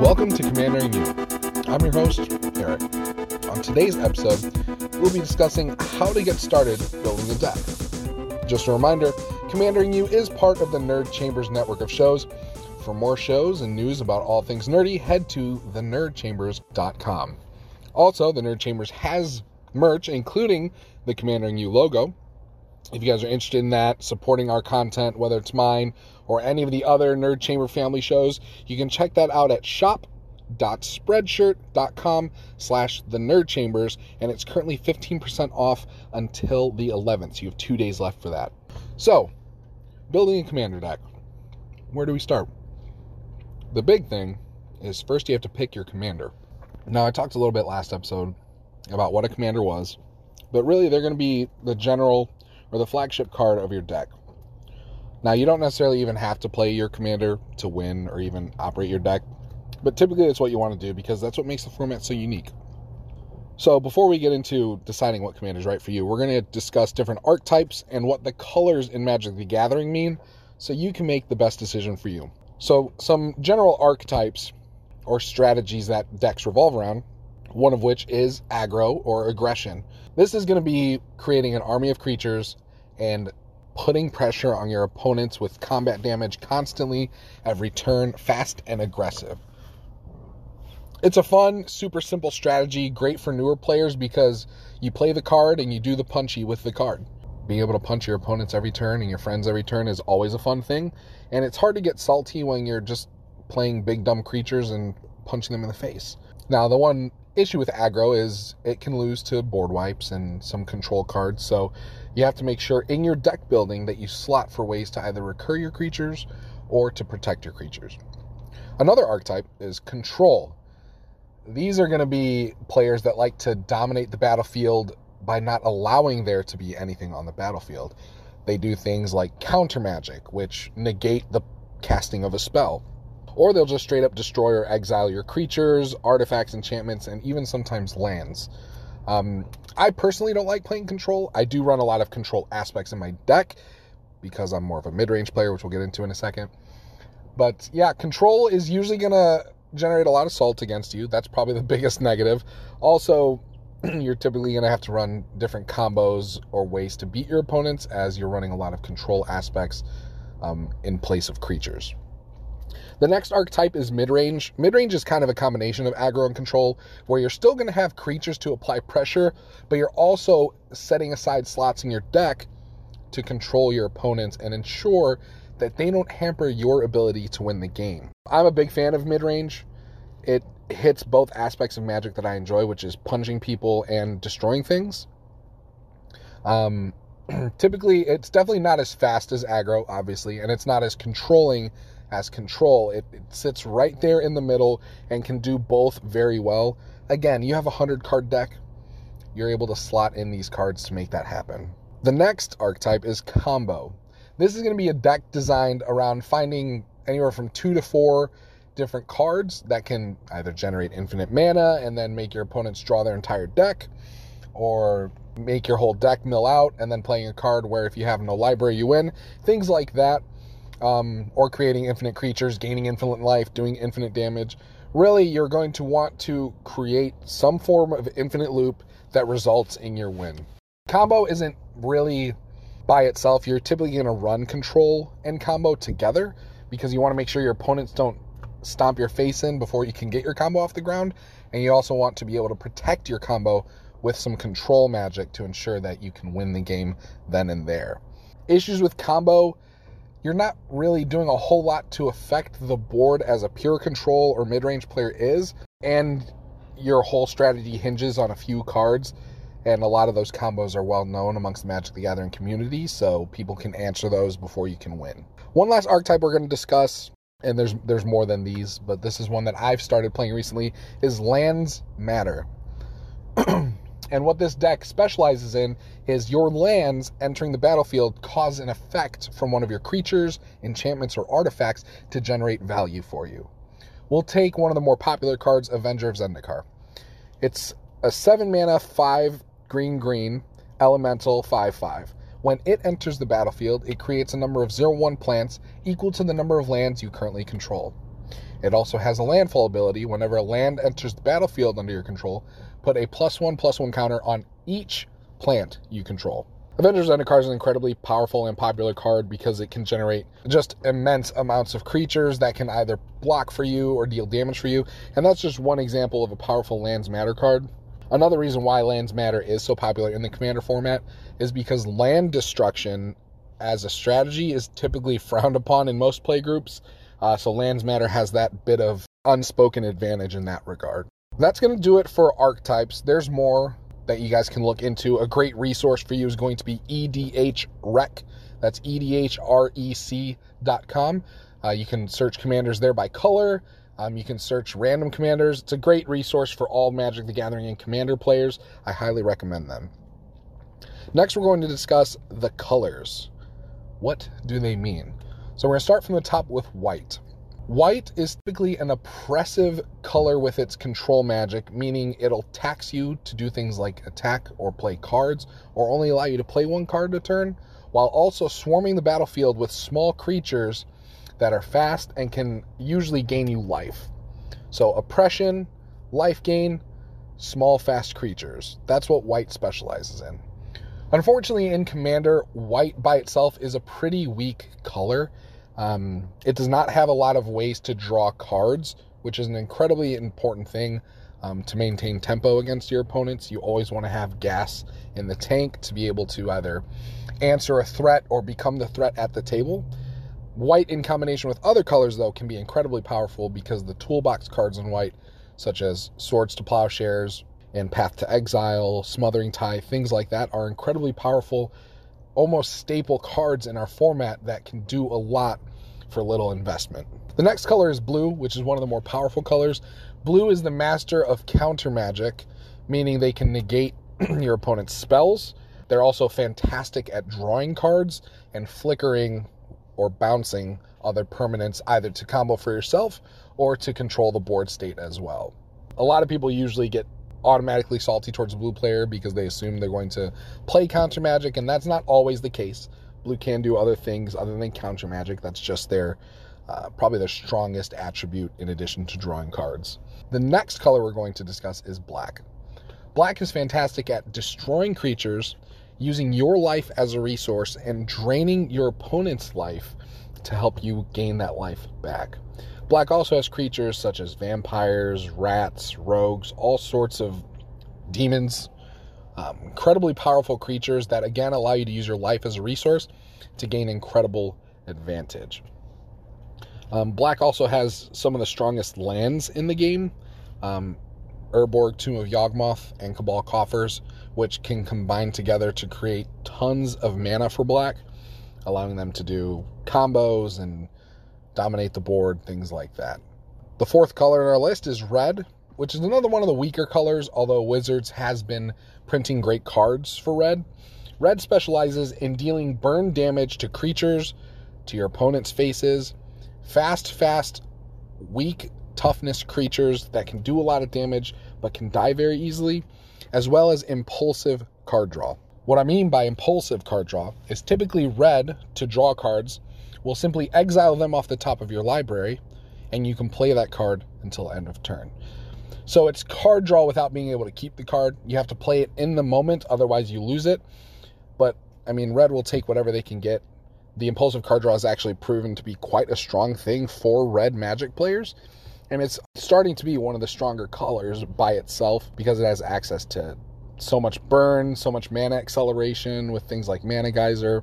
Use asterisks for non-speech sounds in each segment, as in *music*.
Welcome to Commander and You. I'm your host, Eric. On today's episode, we'll be discussing how to get started building a deck. Just a reminder Commander and You is part of the Nerd Chambers network of shows. For more shows and news about all things nerdy, head to thenerdchambers.com. Also, the Nerd Chambers has merch, including the Commander and You logo. If you guys are interested in that, supporting our content, whether it's mine or any of the other Nerd Chamber family shows, you can check that out at shop.spreadshirt.com slash the nerd chambers and it's currently 15% off until the 11th so you have two days left for that. So building a commander deck. Where do we start? The big thing is first you have to pick your commander. Now i talked a little bit last episode about what a commander was but really they're going to be the general or the flagship card of your deck. Now, you don't necessarily even have to play your commander to win or even operate your deck, but typically that's what you want to do because that's what makes the format so unique. So, before we get into deciding what commander is right for you, we're going to discuss different archetypes and what the colors in Magic the Gathering mean so you can make the best decision for you. So, some general archetypes or strategies that decks revolve around, one of which is aggro or aggression. This is going to be creating an army of creatures and putting pressure on your opponents with combat damage constantly every turn, fast and aggressive. It's a fun, super simple strategy, great for newer players because you play the card and you do the punchy with the card. Being able to punch your opponents every turn and your friends every turn is always a fun thing, and it's hard to get salty when you're just playing big dumb creatures and punching them in the face. Now, the one issue with aggro is it can lose to board wipes and some control cards. So you have to make sure in your deck building that you slot for ways to either recur your creatures or to protect your creatures. Another archetype is control. These are going to be players that like to dominate the battlefield by not allowing there to be anything on the battlefield. They do things like counter magic, which negate the casting of a spell or they'll just straight up destroy or exile your creatures, artifacts, enchantments, and even sometimes lands. Um, I personally don't like playing control. I do run a lot of control aspects in my deck because I'm more of a mid range player, which we'll get into in a second. But yeah, control is usually going to generate a lot of salt against you. That's probably the *laughs* biggest negative. Also, *clears throat* you're typically going to have to run different combos or ways to beat your opponents as you're running a lot of control aspects um, in place of creatures. The next archetype is mid range. Mid range is kind of a combination of aggro and control, where you're still going to have creatures to apply pressure, but you're also setting aside slots in your deck to control your opponents and ensure that they don't hamper your ability to win the game. I'm a big fan of mid range. It hits both aspects of magic that I enjoy, which is punching people and destroying things. Um, *clears throat* typically, it's definitely not as fast as aggro, obviously, and it's not as controlling as control. It, it sits right there in the middle and can do both very well. Again, you have a 100 card deck, you're able to slot in these cards to make that happen. The next archetype is combo. This is going to be a deck designed around finding anywhere from two to four different cards that can either generate infinite mana and then make your opponents draw their entire deck, or make your whole deck mill out and then playing a card where if you have no library, you win. Things like that um, or creating infinite creatures, gaining infinite life, doing infinite damage. Really, you're going to want to create some form of infinite loop that results in your win. Combo isn't really by itself. You're typically going to run control and combo together because you want to make sure your opponents don't stomp your face in before you can get your combo off the ground. And you also want to be able to protect your combo with some control magic to ensure that you can win the game then and there. Issues with combo you're not really doing a whole lot to affect the board as a pure control or mid range player is. And your whole strategy hinges on a few cards. And a lot of those combos are well known amongst the Magic the Gathering community, so people can answer those before you can win. One last archetype we're going to discuss, and there's there's more than these, but this is one that I've started playing recently, is Lands Matter. *clears throat* And what this deck specializes in is your lands entering the battlefield cause an effect from one of your creatures, enchantments, or artifacts to generate value for you. We'll take one of the more popular cards, Avenger of Zendikar. It's a 7 mana, 5 green green, elemental 5 5. When it enters the battlefield, it creates a number of 0 1 plants equal to the number of lands you currently control. It also has a landfall ability. Whenever a land enters the battlefield under your control, put a plus one plus one counter on each plant you control. Avengers Zendikar is an incredibly powerful and popular card because it can generate just immense amounts of creatures that can either block for you or deal damage for you. And that's just one example of a powerful Lands Matter card. Another reason why Lands Matter is so popular in the Commander format is because land destruction as a strategy is typically *laughs* frowned upon in most play groups. Uh, so Lands Matter has that bit of unspoken advantage in that regard. That's going to do it for archetypes. There's more that you guys can look into. A great resource for you is going to be EDHREC. That's EDHREC.com. Uh, you can search commanders there by color. Um, you can search random commanders. It's a great resource for all Magic the Gathering and Commander players. I highly recommend them. Next, we're going to discuss the colors. What do they mean? So, we're going to start from the top with white. White is typically an oppressive color with its control magic, meaning it'll tax you to do things like attack or play cards, or only allow you to play one card a turn, while also swarming the battlefield with small creatures that are fast and can usually gain you life. So, oppression, life gain, small, fast creatures. That's what white specializes in. Unfortunately, in Commander, white by itself is a pretty weak color. Um, it does not have a lot of ways to draw cards, which is an incredibly important thing um, to maintain tempo against your opponents. You always want to have gas in the tank to be able to either answer a threat or become the threat at the table. White, in combination with other colors, though, can be incredibly powerful because the toolbox cards in white, such as Swords to Plowshares and Path to Exile, Smothering Tithe, things like that, are incredibly powerful, almost staple cards in our format that can do a lot for little investment. The next color is blue, which is one of the more powerful colors. Blue is the master of counter magic, meaning they can negate *clears throat* your opponent's spells. They're also fantastic at drawing cards and flickering or bouncing other permanents either to combo for yourself or to control the board state as well. A lot of people usually get automatically salty towards a blue player because they assume they're going to play counter magic, and that's not always the case. Blue can do other things other than counter magic. That's just their uh, probably their strongest attribute in addition to drawing cards. The next color we're going to discuss is black. Black is fantastic at destroying creatures using your life as a resource and draining your opponent's life to help you gain that life back. Black also has creatures such as vampires, rats, rogues, all sorts of demons. Um, incredibly powerful creatures that again allow you to use your life as a resource to gain incredible advantage. Um, Black also has some of the strongest lands in the game. Um, Urborg, Tomb of Yawgmoth, and Cabal Coffers, which can combine together to create tons of mana for black, allowing them to do combos and dominate the board, things like that. The fourth color in our list is red, which is another one of the weaker colors, although Wizards has been printing great cards for red. Red specializes in dealing burn damage to creatures, to your opponent's faces, fast, fast, weak toughness creatures that can do a lot of damage but can die very easily, as well as impulsive card draw. What I mean by impulsive card draw is typically red to draw cards will simply exile them off the top of your library and you can play that card until end of turn. So it's card draw without being able to keep the card. You have to play it in the moment, otherwise you lose it. But I mean, red will take whatever they can get. The impulsive card draw is actually proven to be quite a strong thing for red magic players and it's starting to be one of the stronger colors by itself because it has access to so much burn, so much mana acceleration with things like Mana Geyser,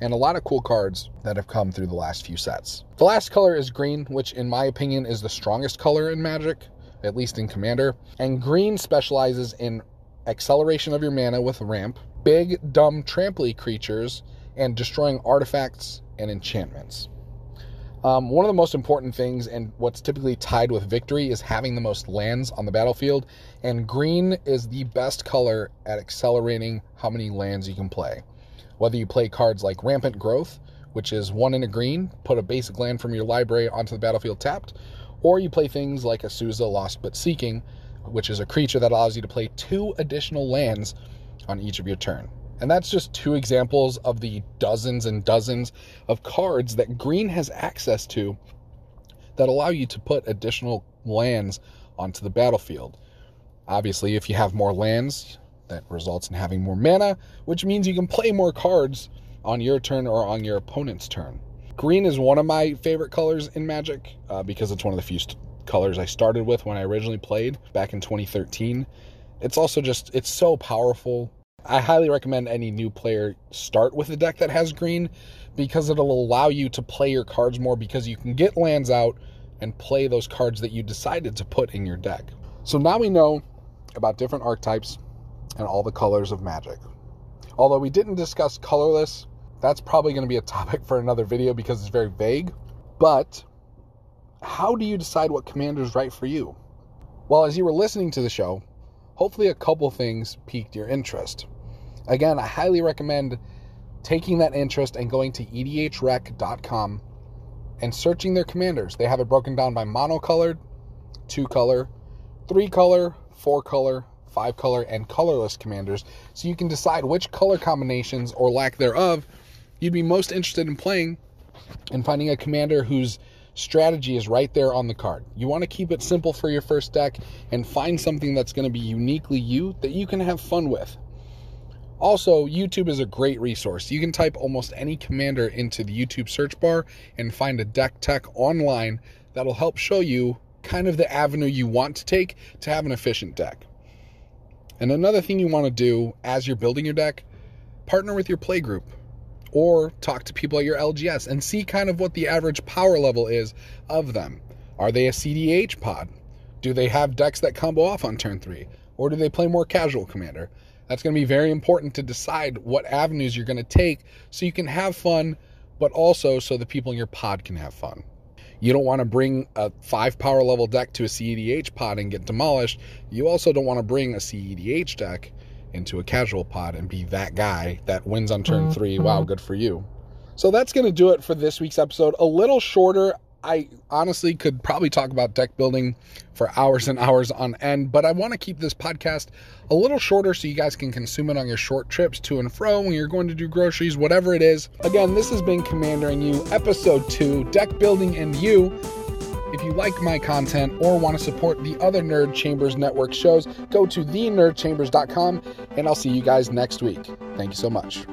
and a lot of cool cards that have come through the last few sets. The last color is green, which in my opinion is the strongest color in Magic, at least in Commander. And green specializes in acceleration of your mana with ramp, big, dumb, tramply creatures, and destroying artifacts and enchantments. Um, one of the most important things, and what's typically tied with victory, is having the most lands on the battlefield. And green is the best color at accelerating how many lands you can play. Whether you play cards like Rampant Growth, which is one in a green, put a basic land from your library onto the battlefield tapped, or you play things like Azusa Lost But Seeking, which is a creature that allows you to play two additional lands on each of your turn. And that's just two examples of the dozens and dozens of cards that green has access to that allow you to put additional lands onto the battlefield. Obviously, if you have more lands, that results in having more mana, which means you can play more cards on your turn or on your opponent's turn. Green is one of my favorite colors in Magic uh, because it's one of the few st- colors I started with when I originally played back in 2013. It's also just, it's so powerful. I highly recommend any new player start with a deck that has green because it'll allow you to play your cards more because you can get lands out and play those cards that you decided to put in your deck. So now we know about different archetypes and all the colors of magic. Although we didn't discuss colorless, that's probably going to be a *laughs* topic for another video because it's very vague. But how do you decide what commander is right for you? Well, as you were listening to the show, hopefully a couple things piqued your interest. Again, I highly recommend taking that interest and going to edhrec.com and searching their commanders. They have it broken down by monocolored, two color, three color, four color, five color, and colorless commanders. So you can decide which color combinations or lack thereof you'd be most interested in playing and finding a commander whose strategy is right there on the card. You want to keep it simple for your first deck and find something that's going to be uniquely you that you can have fun with. Also, YouTube is a great resource. You can type almost any commander into the YouTube search bar and find a deck tech online that'll help show you kind of the avenue you want to take to have an efficient deck. And another thing you want to do as you're building your deck, partner with your play group or talk to people at your LGS and see kind of what the average power level is of them. Are they a CEDH pod? Do they have decks that combo off on turn 3? Or do they play more casual commander? That's going to be very important to decide what avenues you're going to take so you can have fun, but also so the people in your pod can have fun. You don't want to bring a five power level deck to a CEDH pod and get demolished. You also don't want to bring a CEDH deck into a casual pod and be that guy that wins on turn mm-hmm. three. Wow, mm-hmm. good for you. So that's going to do it for this week's episode. A little shorter. I honestly could probably talk about deck building for hours and hours on end, but I want to keep this podcast a little shorter so you guys can consume it on your short trips to and fro when you're going to do groceries, whatever it is. Again, this has been Commander and You, episode two, deck building and you. If you like my content or want to support the other Nerd Chambers Network shows, go to thenerdchambers.com and I'll see you guys next week. Thank you so much.